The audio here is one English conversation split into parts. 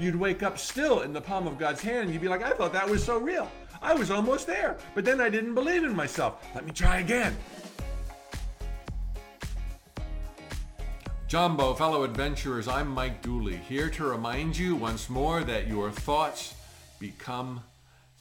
you'd wake up still in the palm of God's hand and you'd be like, I thought that was so real. I was almost there, but then I didn't believe in myself. Let me try again. Jumbo, fellow adventurers, I'm Mike Dooley, here to remind you once more that your thoughts become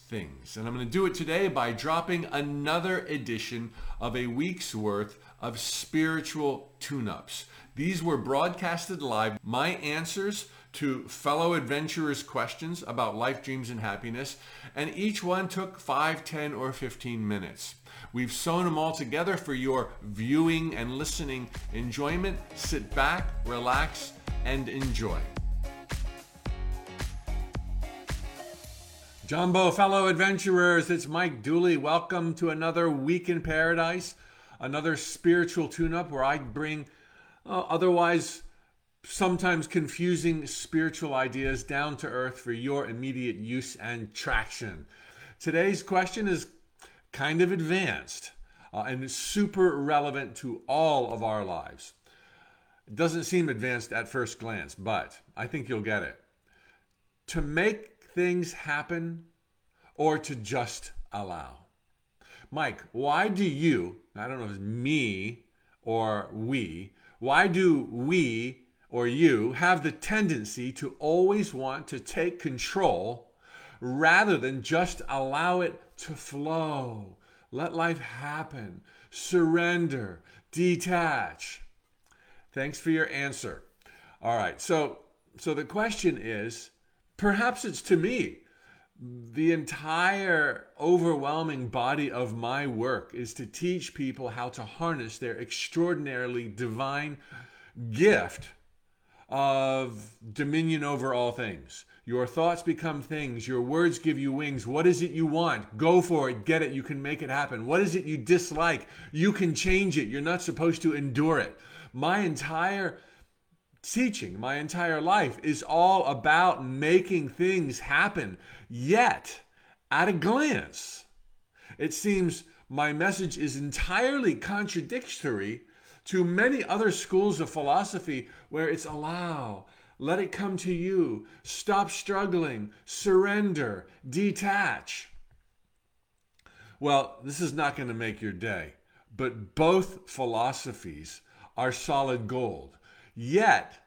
things. And I'm going to do it today by dropping another edition of a week's worth of spiritual tune ups. These were broadcasted live. My answers to fellow adventurers' questions about life, dreams, and happiness, and each one took 5, 10, or 15 minutes. We've sewn them all together for your viewing and listening enjoyment. Sit back, relax, and enjoy. Jumbo, fellow adventurers, it's Mike Dooley. Welcome to another week in paradise, another spiritual tune up where I bring uh, otherwise sometimes confusing spiritual ideas down to earth for your immediate use and traction. Today's question is kind of advanced uh, and super relevant to all of our lives. It doesn't seem advanced at first glance, but I think you'll get it. To make things happen or to just allow. Mike, why do you, I don't know if it's me or we, why do we or you have the tendency to always want to take control rather than just allow it to flow. Let life happen. Surrender. Detach. Thanks for your answer. All right. So so the question is perhaps it's to me. The entire overwhelming body of my work is to teach people how to harness their extraordinarily divine gift of dominion over all things. Your thoughts become things. Your words give you wings. What is it you want? Go for it. Get it. You can make it happen. What is it you dislike? You can change it. You're not supposed to endure it. My entire teaching, my entire life is all about making things happen. Yet, at a glance, it seems my message is entirely contradictory to many other schools of philosophy where it's allow, let it come to you, stop struggling, surrender, detach. Well, this is not going to make your day, but both philosophies are solid gold. Yet,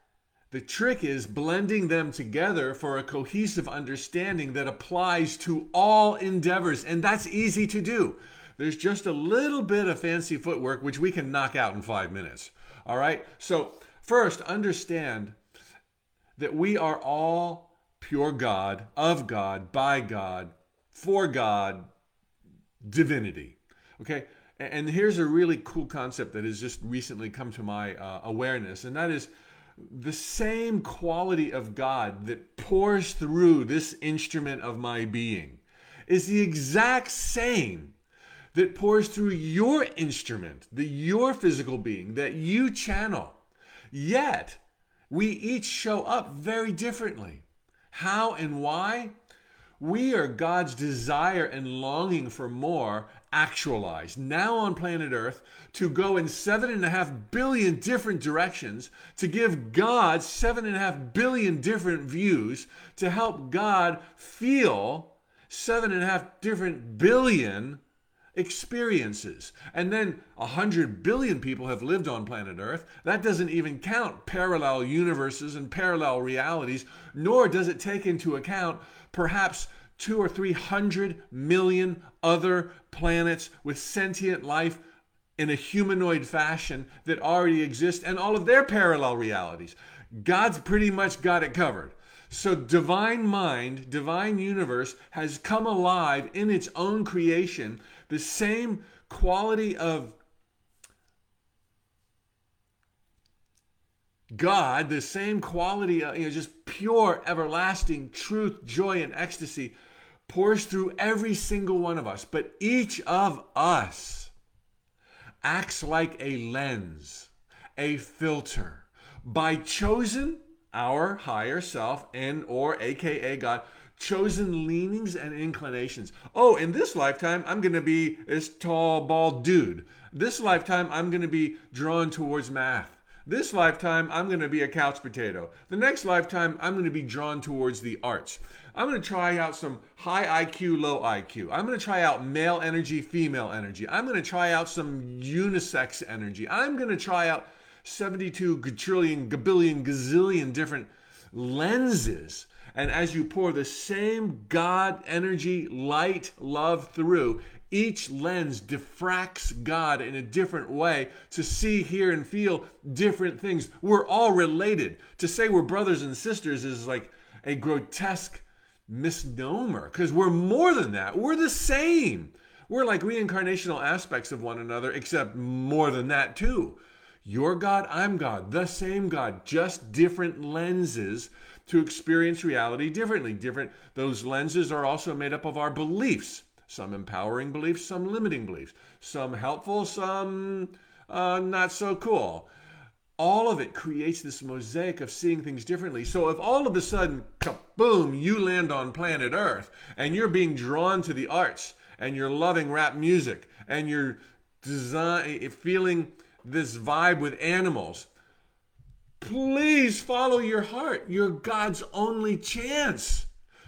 the trick is blending them together for a cohesive understanding that applies to all endeavors, and that's easy to do. There's just a little bit of fancy footwork which we can knock out in five minutes. All right? So, first, understand that we are all pure God, of God, by God, for God, divinity. Okay? And here's a really cool concept that has just recently come to my uh, awareness, and that is the same quality of God that pours through this instrument of my being is the exact same that pours through your instrument, the your physical being that you channel. Yet, we each show up very differently. How and why? We are God's desire and longing for more actualized now on planet Earth to go in seven and a half billion different directions, to give God seven and a half billion different views, to help God feel seven and a half different billion experiences. And then 100 billion people have lived on planet Earth. That doesn't even count parallel universes and parallel realities, nor does it take into account perhaps two or three hundred million other planets with sentient life in a humanoid fashion that already exist and all of their parallel realities. God's pretty much got it covered. So, divine mind, divine universe has come alive in its own creation the same quality of God, the same quality of you know, just pure, everlasting truth, joy, and ecstasy pours through every single one of us. But each of us acts like a lens, a filter. By chosen, our higher self and or aka God chosen leanings and inclinations. Oh, in this lifetime, I'm going to be this tall, bald dude. This lifetime, I'm going to be drawn towards math. This lifetime, I'm going to be a couch potato. The next lifetime, I'm going to be drawn towards the arts. I'm going to try out some high IQ, low IQ. I'm going to try out male energy, female energy. I'm going to try out some unisex energy. I'm going to try out 72 gajillion, gabillion, gazillion different lenses. And as you pour the same God energy, light, love through, each lens diffracts God in a different way to see, hear, and feel different things. We're all related. To say we're brothers and sisters is like a grotesque misnomer because we're more than that. We're the same. We're like reincarnational aspects of one another, except more than that, too. You're God, I'm God, the same God, just different lenses to experience reality differently. Different those lenses are also made up of our beliefs some empowering beliefs, some limiting beliefs, some helpful, some uh, not so cool. All of it creates this mosaic of seeing things differently. So if all of a sudden, kaboom, you land on planet Earth and you're being drawn to the arts and you're loving rap music and you're design, feeling this vibe with animals, please follow your heart. You're God's only chance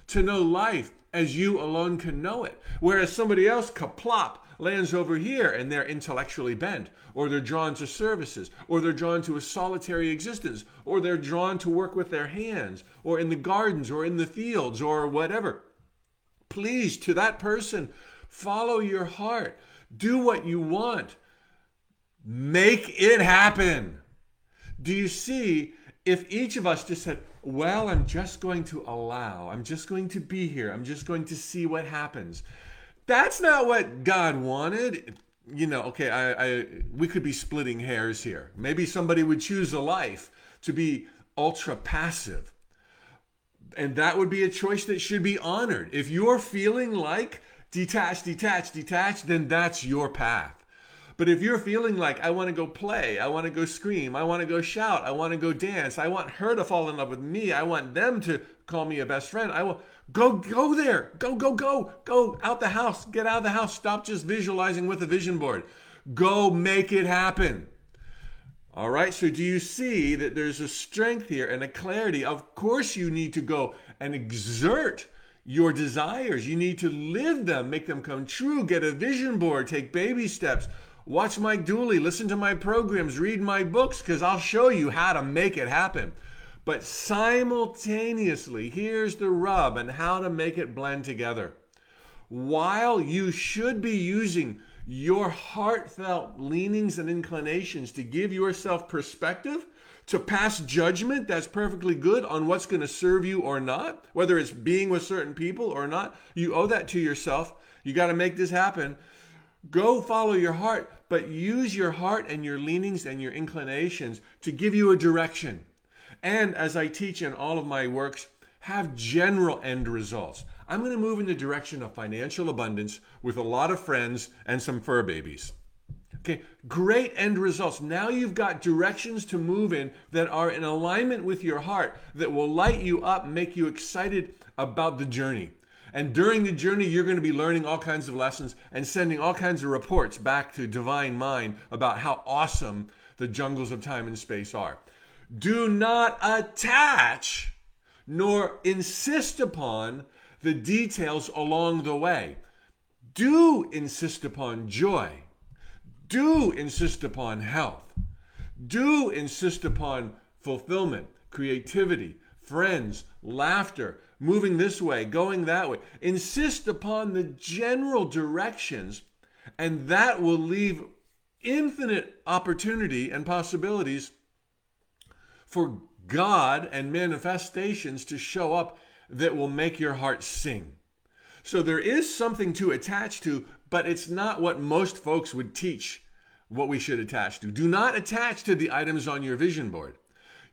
to know life as you alone can know it. Whereas somebody else, kaplop, lands over here and they're intellectually bent, or they're drawn to services, or they're drawn to a solitary existence, or they're drawn to work with their hands, or in the gardens, or in the fields, or whatever. Please, to that person, follow your heart. Do what you want. Make it happen. Do you see if each of us just said, well, I'm just going to allow. I'm just going to be here. I'm just going to see what happens. That's not what God wanted. You know, okay, I, I we could be splitting hairs here. Maybe somebody would choose a life to be ultra passive. And that would be a choice that should be honored. If you're feeling like detached, detached, detached, then that's your path. But if you're feeling like I want to go play, I want to go scream, I want to go shout, I want to go dance, I want her to fall in love with me, I want them to call me a best friend. I will go go there. Go go go. Go out the house. Get out of the house. Stop just visualizing with a vision board. Go make it happen. All right, so do you see that there's a strength here and a clarity? Of course, you need to go and exert your desires. You need to live them, make them come true, get a vision board, take baby steps. Watch Mike Dooley, listen to my programs, read my books, because I'll show you how to make it happen. But simultaneously, here's the rub and how to make it blend together. While you should be using your heartfelt leanings and inclinations to give yourself perspective, to pass judgment that's perfectly good on what's going to serve you or not, whether it's being with certain people or not, you owe that to yourself. You got to make this happen. Go follow your heart, but use your heart and your leanings and your inclinations to give you a direction. And as I teach in all of my works, have general end results. I'm going to move in the direction of financial abundance with a lot of friends and some fur babies. Okay, great end results. Now you've got directions to move in that are in alignment with your heart that will light you up, make you excited about the journey. And during the journey, you're going to be learning all kinds of lessons and sending all kinds of reports back to Divine Mind about how awesome the jungles of time and space are. Do not attach nor insist upon the details along the way. Do insist upon joy. Do insist upon health. Do insist upon fulfillment, creativity, friends, laughter, moving this way, going that way. Insist upon the general directions, and that will leave infinite opportunity and possibilities for God and manifestations to show up that will make your heart sing. So there is something to attach to, but it's not what most folks would teach what we should attach to. Do not attach to the items on your vision board.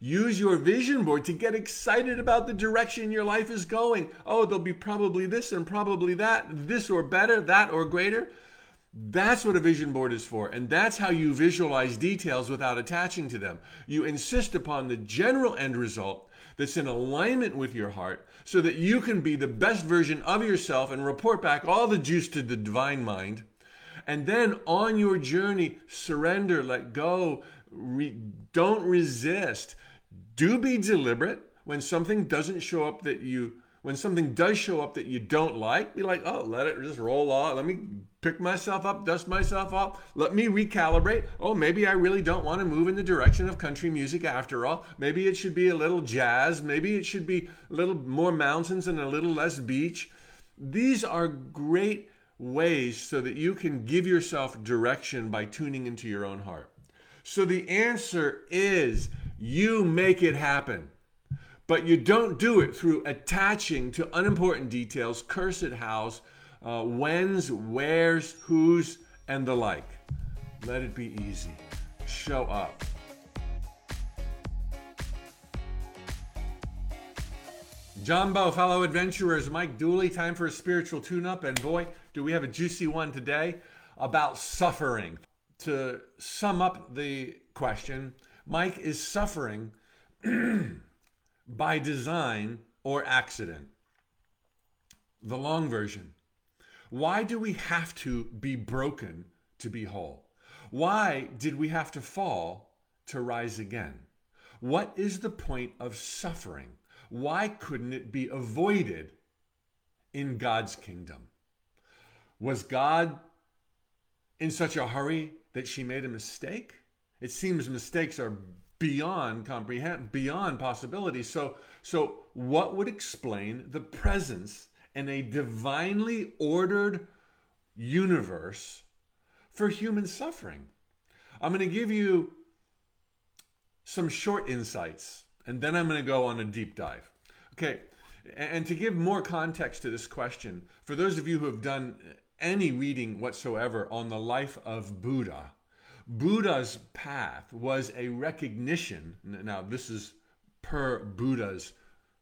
Use your vision board to get excited about the direction your life is going. Oh, there'll be probably this and probably that, this or better, that or greater. That's what a vision board is for. And that's how you visualize details without attaching to them. You insist upon the general end result that's in alignment with your heart so that you can be the best version of yourself and report back all the juice to the divine mind. And then on your journey, surrender, let go, Re- don't resist. Do be deliberate when something doesn't show up that you when something does show up that you don't like, be like, oh, let it just roll off. Let me pick myself up, dust myself off. Let me recalibrate. Oh, maybe I really don't want to move in the direction of country music after all. Maybe it should be a little jazz. Maybe it should be a little more mountains and a little less beach. These are great ways so that you can give yourself direction by tuning into your own heart. So the answer is you make it happen. But you don't do it through attaching to unimportant details, cursed hows, uh, whens, wheres, whos, and the like. Let it be easy. Show up. Jumbo, fellow adventurers, Mike Dooley, time for a spiritual tune up. And boy, do we have a juicy one today about suffering. To sum up the question, Mike is suffering by design or accident. The long version. Why do we have to be broken to be whole? Why did we have to fall to rise again? What is the point of suffering? Why couldn't it be avoided in God's kingdom? Was God in such a hurry that she made a mistake? It seems mistakes are beyond comprehend beyond possibility. So so what would explain the presence in a divinely ordered universe for human suffering? I'm going to give you some short insights and then i'm going to go on a deep dive. Okay and to give more context to this question for those of you who have done any reading whatsoever on the life of buddha Buddha's path was a recognition. Now, this is per Buddha's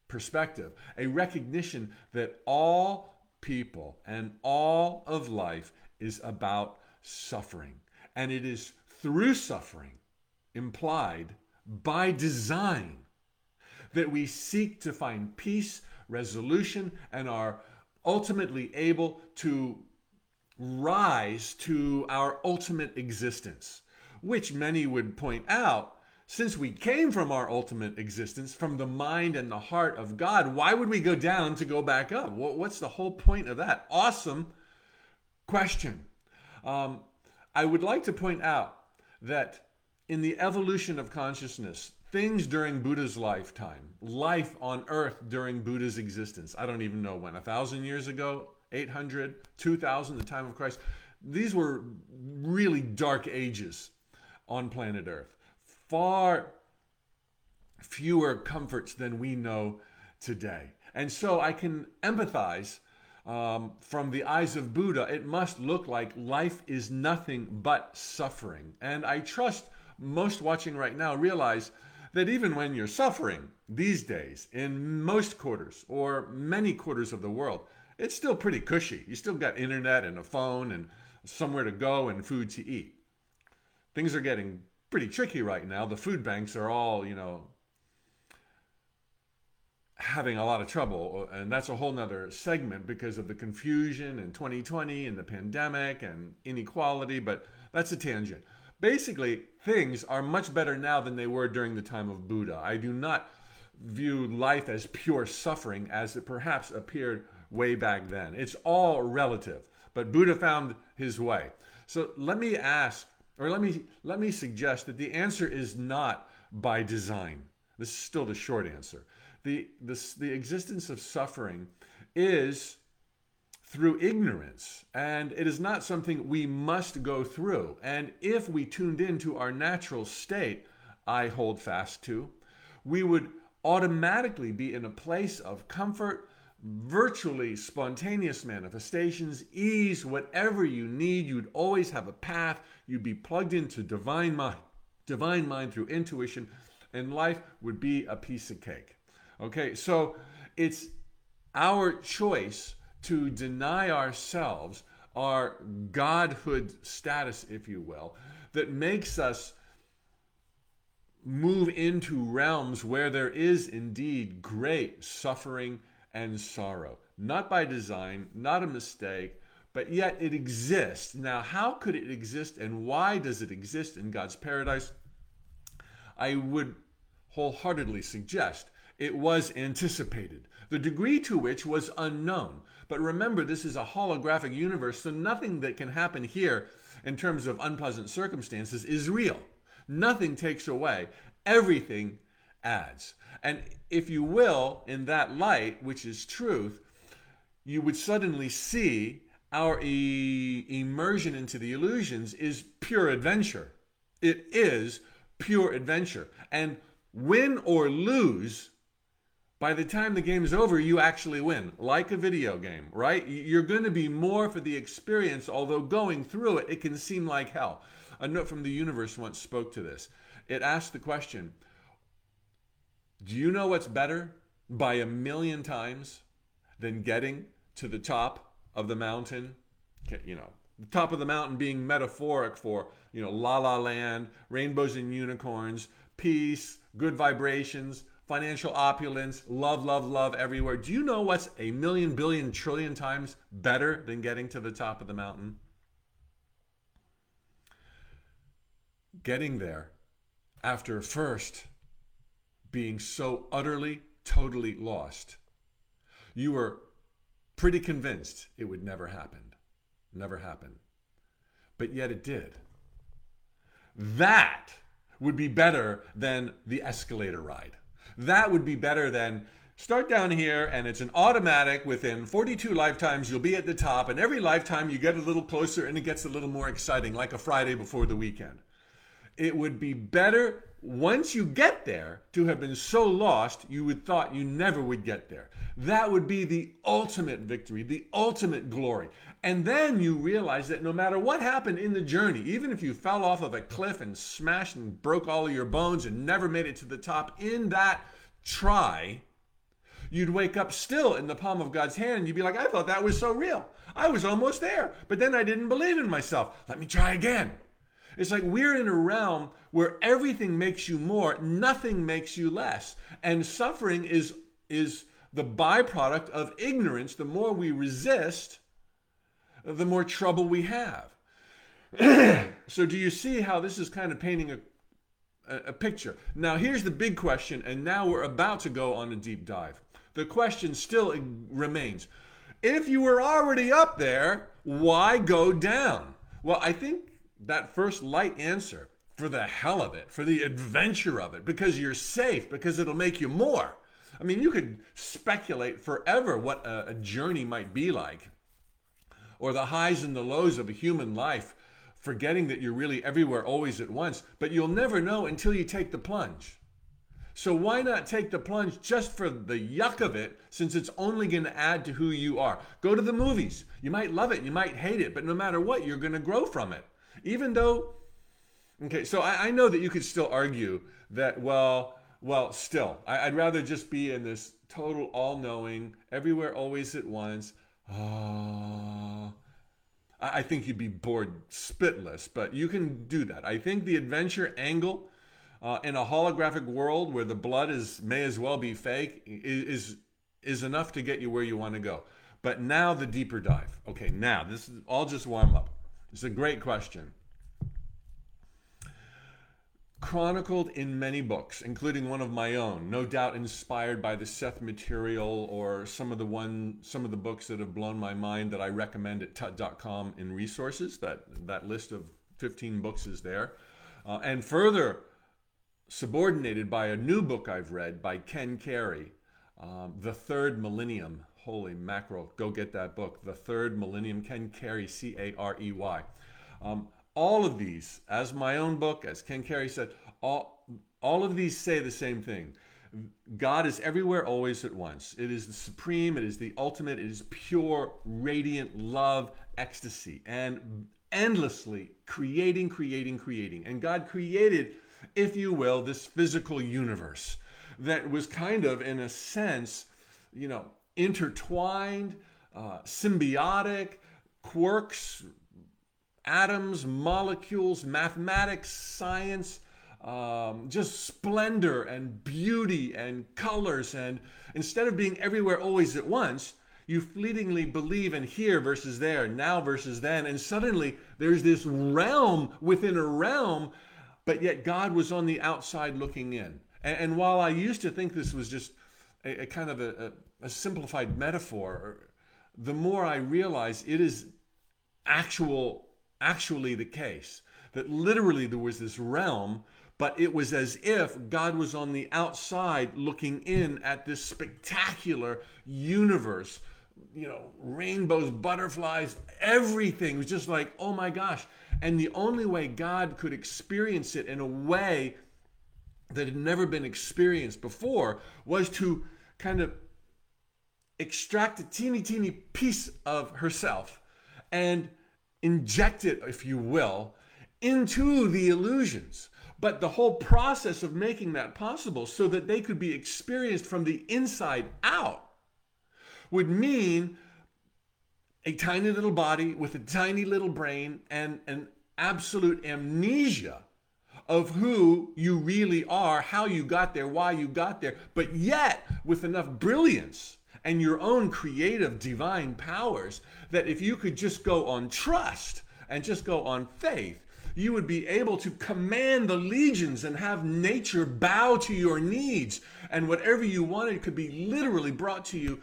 perspective, a recognition that all people and all of life is about suffering. And it is through suffering, implied by design, that we seek to find peace, resolution, and are ultimately able to rise to our ultimate existence, which many would point out. Since we came from our ultimate existence, from the mind and the heart of God, why would we go down to go back up? What's the whole point of that? Awesome question. Um, I would like to point out that in the evolution of consciousness, things during Buddha's lifetime, life on earth during Buddha's existence, I don't even know when, a thousand years ago, 800, 2000, the time of Christ. These were really dark ages on planet Earth. Far fewer comforts than we know today. And so I can empathize um, from the eyes of Buddha. It must look like life is nothing but suffering. And I trust most watching right now realize that even when you're suffering these days in most quarters or many quarters of the world, it's still pretty cushy. You still got internet and a phone and somewhere to go and food to eat. Things are getting pretty tricky right now. The food banks are all, you know, having a lot of trouble. And that's a whole nother segment because of the confusion in 2020 and the pandemic and inequality. But that's a tangent. Basically, things are much better now than they were during the time of Buddha. I do not view life as pure suffering as it perhaps appeared way back then. It's all relative, but Buddha found his way. So let me ask, or let me let me suggest that the answer is not by design. This is still the short answer. The, the, the existence of suffering is through ignorance, and it is not something we must go through. And if we tuned into our natural state, I hold fast to, we would automatically be in a place of comfort virtually spontaneous manifestations, ease, whatever you need. You'd always have a path. You'd be plugged into divine mind, divine mind through intuition, and life would be a piece of cake. Okay, so it's our choice to deny ourselves our godhood status, if you will, that makes us move into realms where there is indeed great suffering and sorrow. Not by design, not a mistake, but yet it exists. Now, how could it exist and why does it exist in God's paradise? I would wholeheartedly suggest it was anticipated, the degree to which was unknown. But remember, this is a holographic universe, so nothing that can happen here in terms of unpleasant circumstances is real. Nothing takes away, everything adds. And if you will, in that light, which is truth, you would suddenly see our e- immersion into the illusions is pure adventure. It is pure adventure. And win or lose, by the time the game's over, you actually win, like a video game, right? You're going to be more for the experience, although going through it, it can seem like hell. A note from the universe once spoke to this. It asked the question Do you know what's better by a million times than getting to the top of the mountain? You know, the top of the mountain being metaphoric for, you know, la la land, rainbows and unicorns, peace, good vibrations, financial opulence, love, love, love everywhere. Do you know what's a million, billion, trillion times better than getting to the top of the mountain? Getting there after first being so utterly, totally lost. You were pretty convinced it would never happen. Never happen. But yet it did. That would be better than the escalator ride. That would be better than start down here and it's an automatic within 42 lifetimes you'll be at the top and every lifetime you get a little closer and it gets a little more exciting like a friday before the weekend. It would be better once you get there to have been so lost you would thought you never would get there. That would be the ultimate victory the ultimate glory and then you realize that no matter what happened in the journey, even if you fell off of a cliff and smashed and broke all of your bones and never made it to the top in that try, you'd wake up still in the palm of God's hand and you'd be like, I thought that was so real. I was almost there, but then I didn't believe in myself. Let me try again. It's like we're in a realm where everything makes you more, nothing makes you less. And suffering is, is the byproduct of ignorance. The more we resist, the more trouble we have. so, do you see how this is kind of painting a, a, picture? Now, here's the big question, and now we're about to go on a deep dive. The question still remains if you were already up there, why go down? Well, I think that first light answer for the hell of it, for the adventure of it, because you're safe, because it'll make you more. I mean, you could speculate forever what a, a journey might be like or the highs and the lows of a human life, forgetting that you're really everywhere always at once, but you'll never know until you take the plunge. So why not take the plunge just for the yuck of it, since it's only going to add to who you are? Go to the movies. You might love it, you might hate it, but no matter what, you're going to grow from it. Even though, okay, so I, I know that you could still argue that, well, well, still, I, would rather just be in this total all-knowing, everywhere, always at once. Uh, I think you'd be bored spitless, but you can do that. I think the adventure angle uh, in a holographic world where the blood is may as well be fake is is enough to get you where you want to go. But now the deeper dive. Okay, now this is all just warm up. It's a great question chronicled in many books, including one of my own, no doubt inspired by the Seth material or some of the one some of the books that have blown my mind that I recommend at tut.com in resources. That that list of 15 books is there. Uh, and further subordinated by a new book I've read by Ken Carey, um, The Third Millennium. Holy mackerel, go get that book. The Third Millennium, Ken Carey, C A R E Y. Um, all of these, as my own book, as Ken Carey said, all, all of these say the same thing. God is everywhere, always at once. It is the supreme, it is the ultimate, it is pure, radiant love, ecstasy, and endlessly creating, creating, creating. And God created, if you will, this physical universe that was kind of, in a sense, you know, intertwined, uh, symbiotic, quirks, atoms, molecules, mathematics, science, um, just splendor and beauty and colors. And instead of being everywhere always at once, you fleetingly believe in here versus there, now versus then. And suddenly there's this realm within a realm, but yet God was on the outside looking in. And, and while I used to think this was just a, a kind of a, a, a simplified metaphor, the more I realize it is actual, actually the case that literally there was this realm, but it was as if God was on the outside looking in at this spectacular universe. You know, rainbows, butterflies, everything was just like, oh my gosh. And the only way God could experience it in a way that had never been experienced before was to kind of extract a teeny, teeny piece of herself and inject it, if you will, into the illusions. But the whole process of making that possible so that they could be experienced from the inside out would mean a tiny little body with a tiny little brain and an absolute amnesia of who you really are, how you got there, why you got there, but yet with enough brilliance and your own creative divine powers that if you could just go on trust and just go on faith, you would be able to command the legions and have nature bow to your needs. And whatever you wanted could be literally brought to you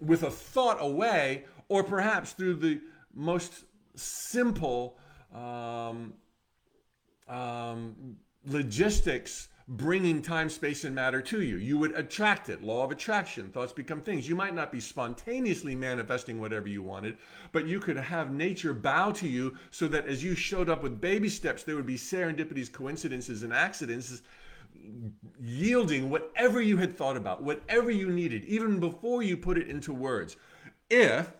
with a thought away, or perhaps through the most simple um, um, logistics bringing time, space, and matter to you. You would attract it. Law of attraction. Thoughts become things. You might not be spontaneously manifesting whatever you wanted, but you could have nature bow to you so that as you showed up with baby steps, there would be serendipities, coincidences, and accidents yielding whatever you had thought about, whatever you needed, even before you put it into words. If,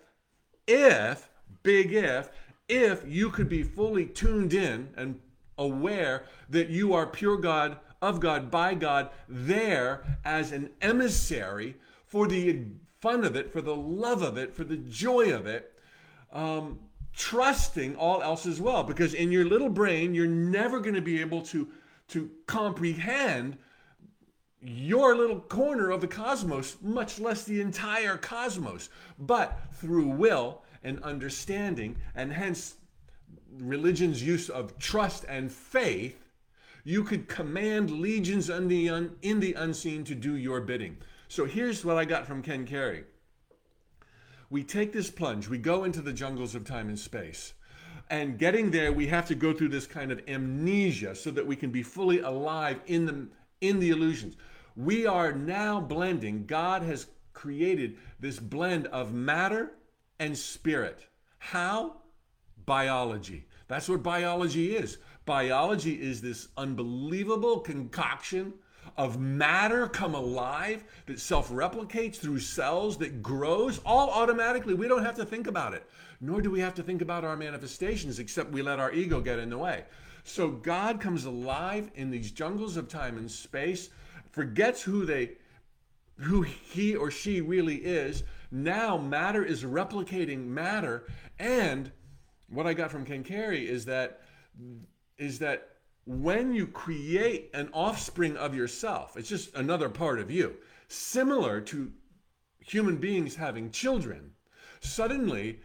if, big if, if you could be fully tuned in and aware that you are pure God of God, by God, there as an emissary for the fun of it, for the love of it, for the joy of it, um, trusting all else as well. Because in your little brain, you're never going to be able to, to comprehend your little corner of the cosmos, much less the entire cosmos. But through will and understanding, and hence religion's use of trust and faith, you could command legions in the, un, in the unseen to do your bidding. So here's what I got from Ken Carey. We take this plunge, we go into the jungles of time and space. And getting there, we have to go through this kind of amnesia so that we can be fully alive in the, in the illusions. We are now blending. God has created this blend of matter and spirit. How? Biology. That's what biology is. Biology is this unbelievable concoction of matter come alive that self replicates through cells that grows all automatically. We don't have to think about it, nor do we have to think about our manifestations, except we let our ego get in the way. So God comes alive in these jungles of time and space, forgets who they who he or she really is. Now matter is replicating matter. And what I got from Ken Carey is that is that when you create an offspring of yourself, it's just another part of you, similar to human beings having children, suddenly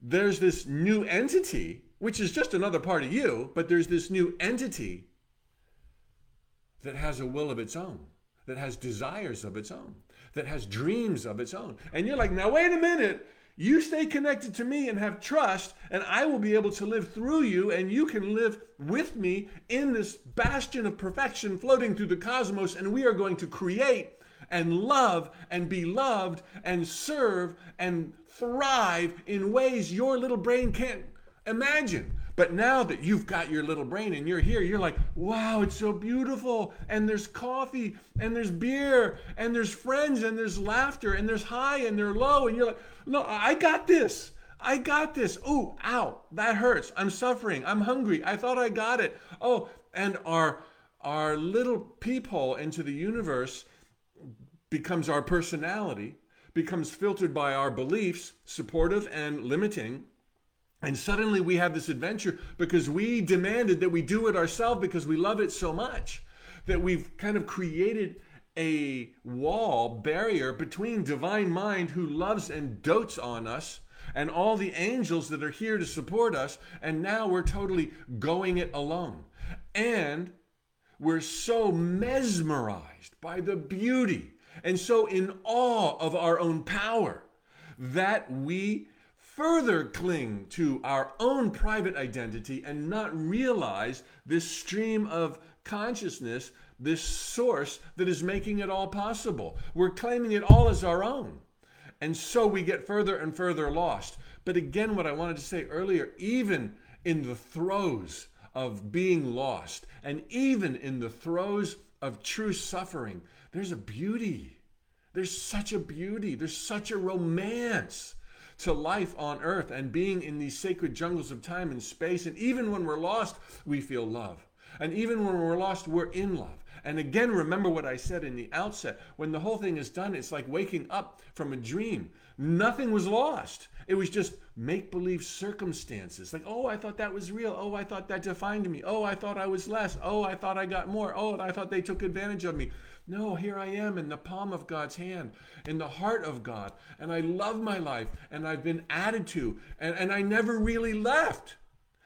there's this new entity, which is just another part of you, but there's this new entity that has a will of its own, that has desires of its own, that has dreams of its own. And you're like, now wait a minute. You stay connected to me and have trust, and I will be able to live through you, and you can live with me in this bastion of perfection floating through the cosmos, and we are going to create and love and be loved and serve and thrive in ways your little brain can't imagine. But now that you've got your little brain and you're here, you're like, wow, it's so beautiful. And there's coffee and there's beer and there's friends and there's laughter and there's high and there's low. And you're like, no, I got this. I got this. Oh, ow, that hurts. I'm suffering. I'm hungry. I thought I got it. Oh, and our our little peephole into the universe becomes our personality, becomes filtered by our beliefs, supportive and limiting. And suddenly we have this adventure because we demanded that we do it ourselves because we love it so much that we've kind of created a wall, barrier between divine mind who loves and dotes on us and all the angels that are here to support us. And now we're totally going it alone. And we're so mesmerized by the beauty and so in awe of our own power that we further cling to our own private identity and not realize this stream of consciousness, this source that is making it all possible. We're claiming it all as our own. And so we get further and further lost. But again, what I wanted to say earlier, even in the throes of being lost, and even in the throes of true suffering, there's a beauty. There's such a beauty. There's such a romance to life on earth and being in these sacred jungles of time and space. And even when we're lost, we feel love. And even when we're lost, we're in love. And again, remember what I said in the outset. When the whole thing is done, it's like waking up from a dream. Nothing was lost. It was just make believe circumstances. Like, oh, I thought that was real. Oh, I thought that defined me. Oh, I thought I was less. Oh, I thought I got more. Oh, I thought they took advantage of me. No, here I am in the palm of God's hand, in the heart of God. And I love my life and I've been added to, and, and I never really left.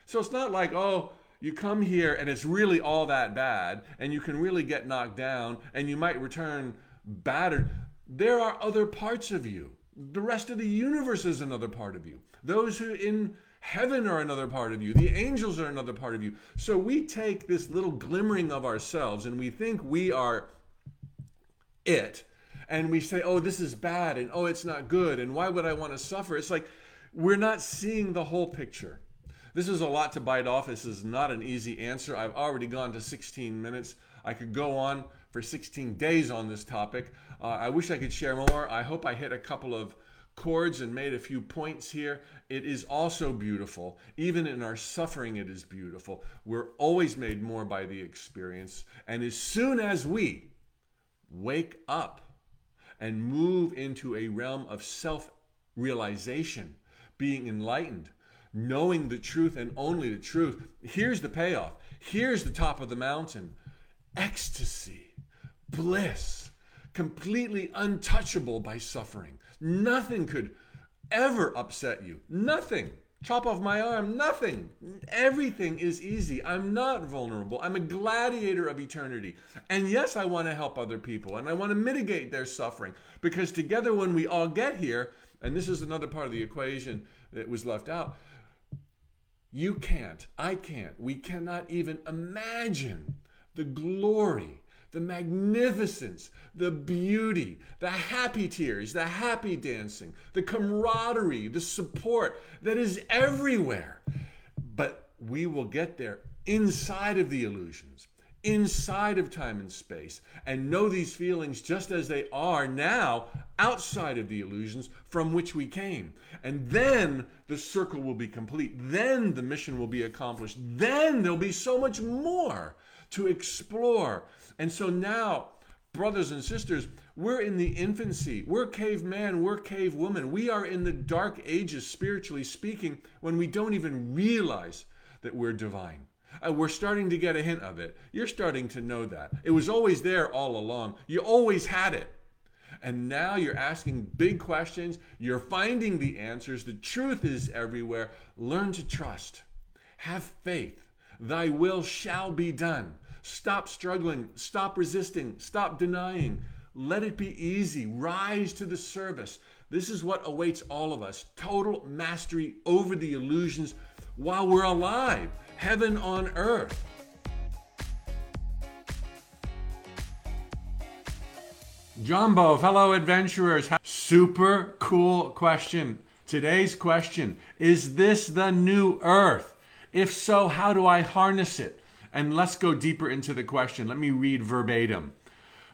So it's not like, oh, you come here and it's really all that bad, and you can really get knocked down, and you might return battered. There are other parts of you. The rest of the universe is another part of you. Those who in heaven are another part of you. The angels are another part of you. So we take this little glimmering of ourselves and we think we are it. And we say, oh, this is bad, and oh, it's not good, and why would I want to suffer? It's like we're not seeing the whole picture. This is a lot to bite off. This is not an easy answer. I've already gone to 16 minutes. I could go on for 16 days on this topic. Uh, I wish I could share more. I hope I hit a couple of chords and made a few points here. It is also beautiful. Even in our suffering, it is beautiful. We're always made more by the experience. And as soon as we wake up and move into a realm of self realization, being enlightened, knowing the truth and only the truth. Here's the payoff. Here's the top of the mountain ecstasy, bliss, completely untouchable by suffering. Nothing could ever upset you. Nothing. Chop off my arm, nothing. Everything is easy. I'm not vulnerable. I'm a gladiator of eternity. And yes, I want to help other people and I want to mitigate their suffering because together, when we all get here, and this is another part of the equation that was left out, you can't, I can't, we cannot even imagine the glory the magnificence, the beauty, the happy tears, the happy dancing, the camaraderie, the support that is everywhere. But we will get there inside of the illusions, inside of time and space, and know these feelings just as they are now outside of the illusions from which we came. And then the circle will be complete. Then the mission will be accomplished. Then there'll be so much more to explore and so now, brothers and sisters, we're in the infancy. We're caveman, we're cavewoman. We are in the dark ages, spiritually speaking, when we don't even realize that we're divine. Uh, we're starting to get a hint of it. You're starting to know that. It was always there all along. You always had it. And now you're asking big questions. You're finding the answers. The truth is everywhere. Learn to trust. Have faith. Thy will shall be done. Stop struggling. Stop resisting. Stop denying. Let it be easy. Rise to the service. This is what awaits all of us total mastery over the illusions while we're alive. Heaven on earth. Jumbo, fellow adventurers, super cool question. Today's question Is this the new earth? If so, how do I harness it? And let's go deeper into the question. Let me read verbatim.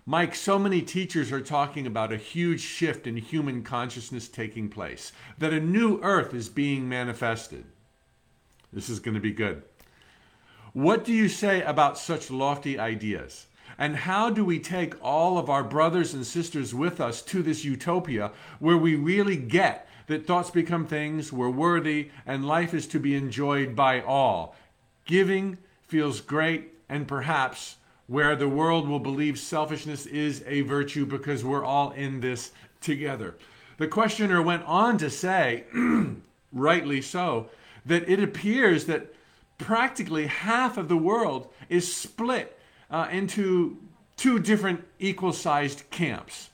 Mike, so many teachers are talking about a huge shift in human consciousness taking place, that a new earth is being manifested. This is going to be good. What do you say about such lofty ideas? And how do we take all of our brothers and sisters with us to this utopia where we really get that thoughts become things, we're worthy, and life is to be enjoyed by all? Giving, feels great and perhaps where the world will believe selfishness is a virtue because we're all in this together. The questioner went on to say, rightly so, that it appears that practically half of the world is split uh, into two different equal sized camps.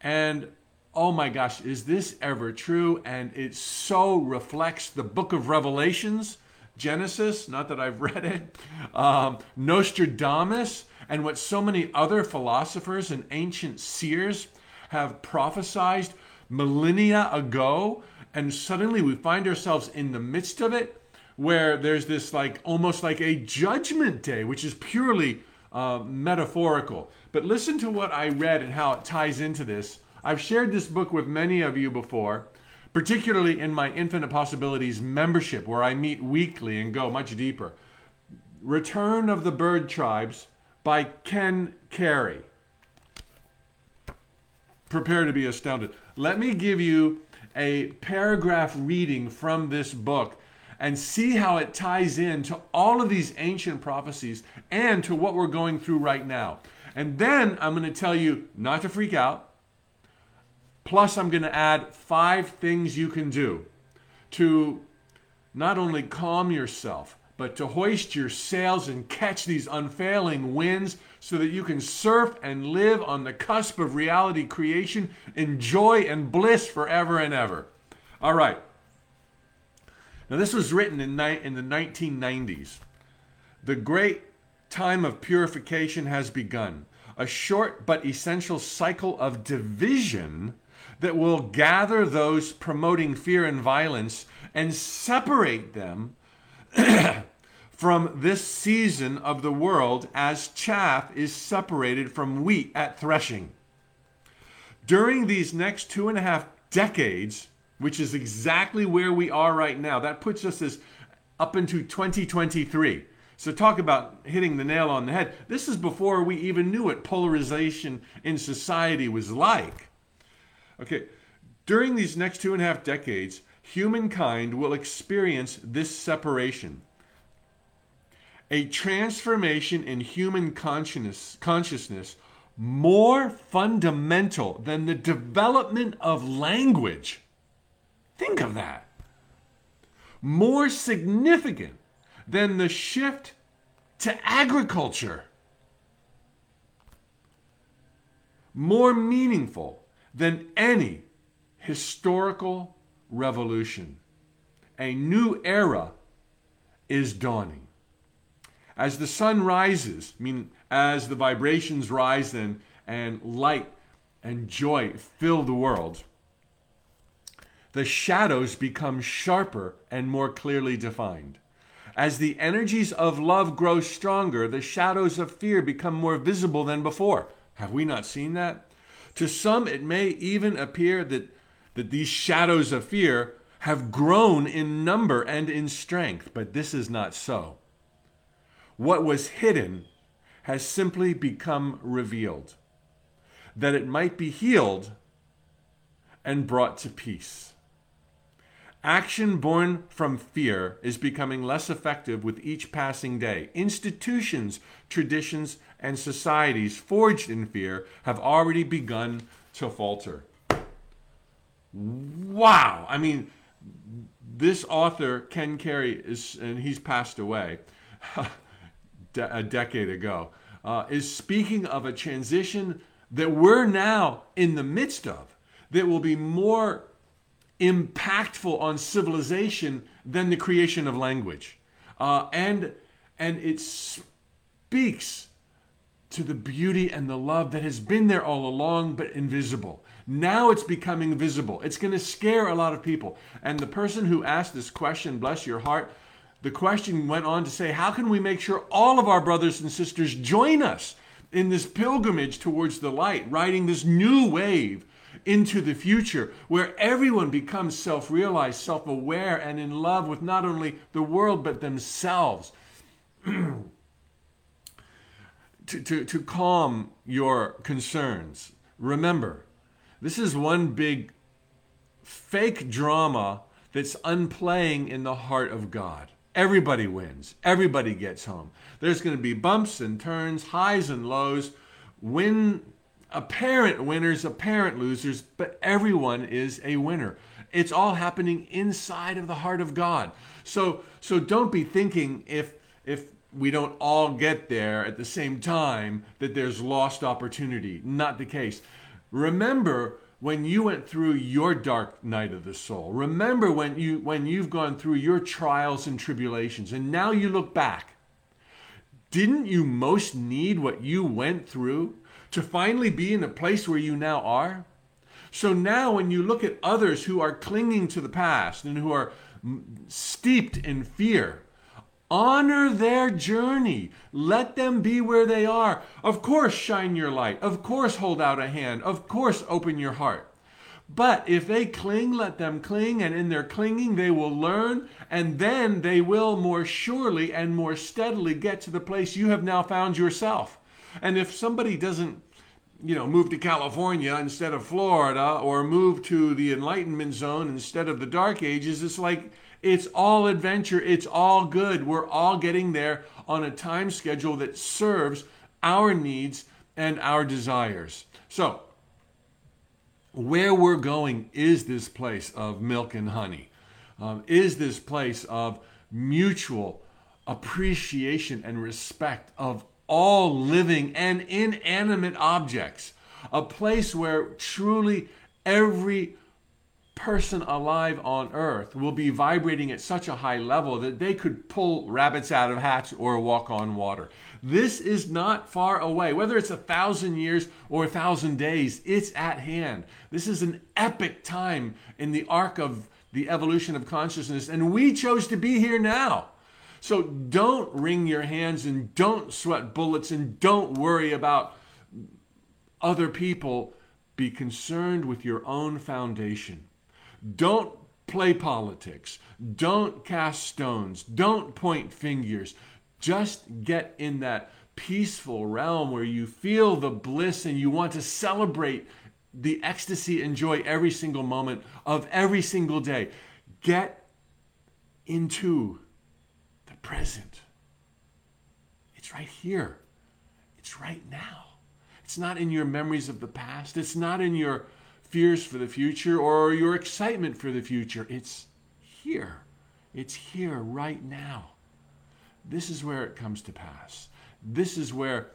And oh my gosh, is this ever true? And it so reflects the book of Revelations, Genesis, not that I've read it, um, Nostradamus, and what so many other philosophers and ancient seers have prophesied millennia ago. And suddenly we find ourselves in the midst of it where there's this like almost like a judgment day, which is purely uh, metaphorical. But listen to what I read and how it ties into this. I've shared this book with many of you before, particularly in my Infinite Possibilities membership, where I meet weekly and go much deeper. Return of the Bird Tribes by Ken Carey. Prepare to be astounded. Let me give you a paragraph reading from this book and see how it ties in to all of these ancient prophecies and to what we're going through right now. And then I'm going to tell you not to freak out. Plus, I'm going to add five things you can do to not only calm yourself, but to hoist your sails and catch these unfailing winds so that you can surf and live on the cusp of reality creation in joy and bliss forever and ever. All right. Now, this was written in, ni- in the 1990s. The great time of purification has begun. A short but essential cycle of division that will gather those promoting fear and violence and separate them from this season of the world as chaff is separated from wheat at threshing. During these next two and a half decades, which is exactly where we are right now. That puts us as up into 2023. So talk about hitting the nail on the head. This is before we even knew what polarization in society was like. Okay, during these next two and a half decades, humankind will experience this separation. A transformation in human consciousness, consciousness more fundamental than the development of language Think of that. More significant than the shift to agriculture. More meaningful than any historical revolution. A new era is dawning. As the sun rises, I mean, as the vibrations rise and, and light and joy fill the world, the shadows become sharper and more clearly defined. As the energies of love grow stronger, the shadows of fear become more visible than before. Have we not seen that? To some, it may even appear that, that these shadows of fear have grown in number and in strength, but this is not so. What was hidden has simply become revealed, that it might be healed and brought to peace. Action born from fear is becoming less effective with each passing day. Institutions, traditions, and societies forged in fear have already begun to falter. Wow! I mean, this author, Ken Carey, is, and he's passed away a decade ago, uh, is speaking of a transition that we're now in the midst of that will be more impactful on civilization than the creation of language. Uh, and, and it speaks to the beauty and the love that has been there all along but invisible. Now it's becoming visible. It's going to scare a lot of people. And the person who asked this question, bless your heart, the question went on to say, How can we make sure all of our brothers and sisters join us in this pilgrimage towards the light, riding this new wave into the future where everyone becomes self realized, self aware, and in love with not only the world but themselves. to, to, to calm your concerns, remember, this is one big fake drama that's unplaying in the heart of God. Everybody wins. Everybody gets home. There's going to be bumps and turns, highs and lows. Win apparent winners, apparent losers, but everyone is a winner. It's all happening inside of the heart of God. So so don't be thinking if if we don't all get there at the same time that there's lost opportunity. Not the case. Remember when you went through your dark night of the soul. Remember when you when you've gone through your trials and tribulations and now you look back. Didn't you most need what you went through to finally be in the place where you now are? So now when you look at others who are clinging to the past and who are steeped in fear, Honor their journey. Let them be where they are. Of course, shine your light. Of course, hold out a hand. Of course, open your heart. But if they cling, let them cling, and in their clinging, they will learn, and then they will more surely and more steadily get to the place you have now found yourself. And if somebody doesn't, you know, move to California instead of Florida, or move to the Enlightenment Zone instead of the Dark Ages, it's like, it's all adventure. It's all good. We're all getting there on a time schedule that serves our needs and our desires. So, where we're going is this place of milk and honey, um, is this place of mutual appreciation and respect of all living and inanimate objects, a place where truly every person alive on earth will be vibrating at such a high level that they could pull rabbits out of hats or walk on water. This is not far away. Whether it's a thousand years or a thousand days, it's at hand. This is an epic time in the arc of the evolution of consciousness, and we chose to be here now. So don't wring your hands and don't sweat bullets and don't worry about other people. Be concerned with your own foundation. Don't play politics. Don't cast stones. Don't point fingers. Just get in that peaceful realm where you feel the bliss and you want to celebrate the ecstasy and joy every single moment of every single day. Get into the present. It's right here. It's right now. It's not in your memories of the past. It's not in your fears for the future or your excitement for the future. It's here. It's here right now. This is where it comes to pass. This is where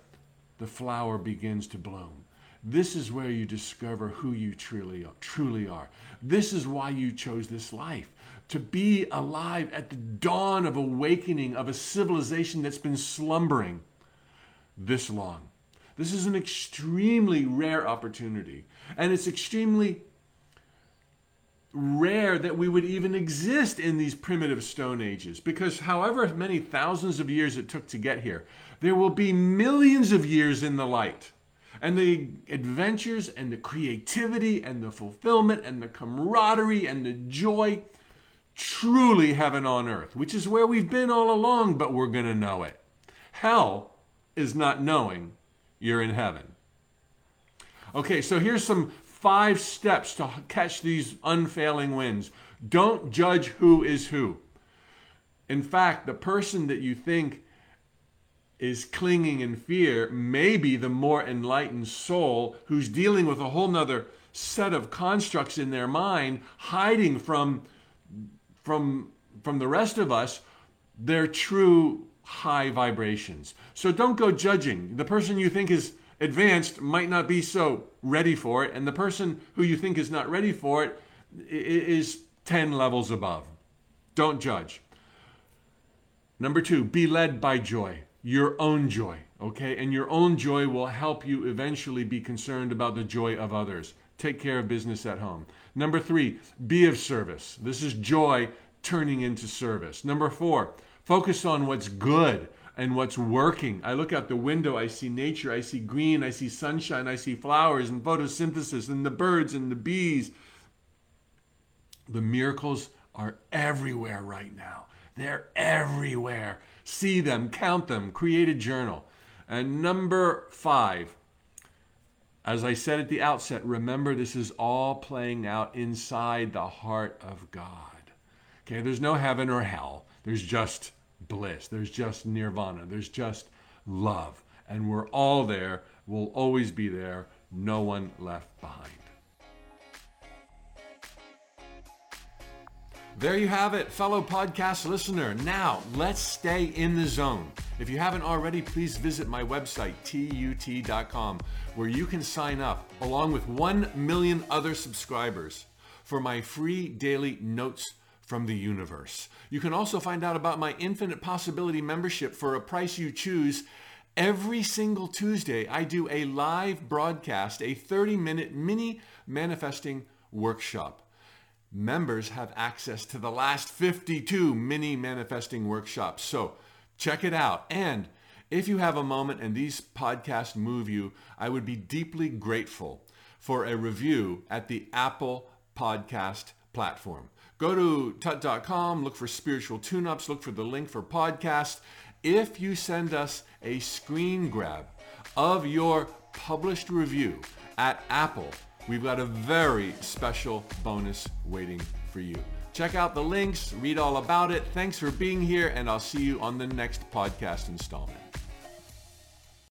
the flower begins to bloom. This is where you discover who you truly, truly are. This is why you chose this life to be alive at the dawn of awakening of a civilization that's been slumbering this long. This is an extremely rare opportunity. And it's extremely rare that we would even exist in these primitive stone ages because however many thousands of years it took to get here there will be millions of years in the light. And the adventures and the creativity and the fulfillment and the camaraderie and the joy truly heaven on earth which is where we've been all along but we're going to know it. Hell is not knowing you're in heaven Okay, so here's some five steps to catch these unfailing winds. Don't judge who is who. In fact, the person that you think is clinging in fear may be the more enlightened soul who's dealing with a whole nother set of constructs in their mind, hiding from, from, from the rest of us their true high vibrations. So don't go judging. The person you think is advanced might not be so ready for it, and the person who you think is not ready for it is 10 levels above. Don't judge. Number two, be led by joy, your own joy, okay? And your own joy will help you eventually be concerned about the joy of others. Take care of business at home. Number three, be of service. This is joy turning into service. Number four, focus on what's good and what's working. I look out the window, I see nature, I see green, I see sunshine, I see flowers and photosynthesis and the birds and the bees. The miracles are everywhere right now. They're everywhere. See them, count them, create a journal. And number five, as I said at the outset, remember this is all playing out inside the heart of God. Okay, there's no heaven or hell, there's just bliss. There's just nirvana. There's just love. And we're all there. We'll always be there. No one left behind. There you have it, fellow podcast listener. Now, let's stay in the zone. If you haven't already, please visit my website, tut.com, where you can sign up, along with 1 million other subscribers, for my free daily notes from the universe. You can also find out about my Infinite Possibility membership for a price you choose. Every single Tuesday, I do a live broadcast, a 30 minute mini manifesting workshop. Members have access to the last 52 mini manifesting workshops. So check it out. And if you have a moment and these podcasts move you, I would be deeply grateful for a review at the Apple Podcast platform. Go to tut.com, look for spiritual tune-ups, look for the link for podcast. If you send us a screen grab of your published review at Apple, we've got a very special bonus waiting for you. Check out the links, read all about it. Thanks for being here, and I'll see you on the next podcast installment.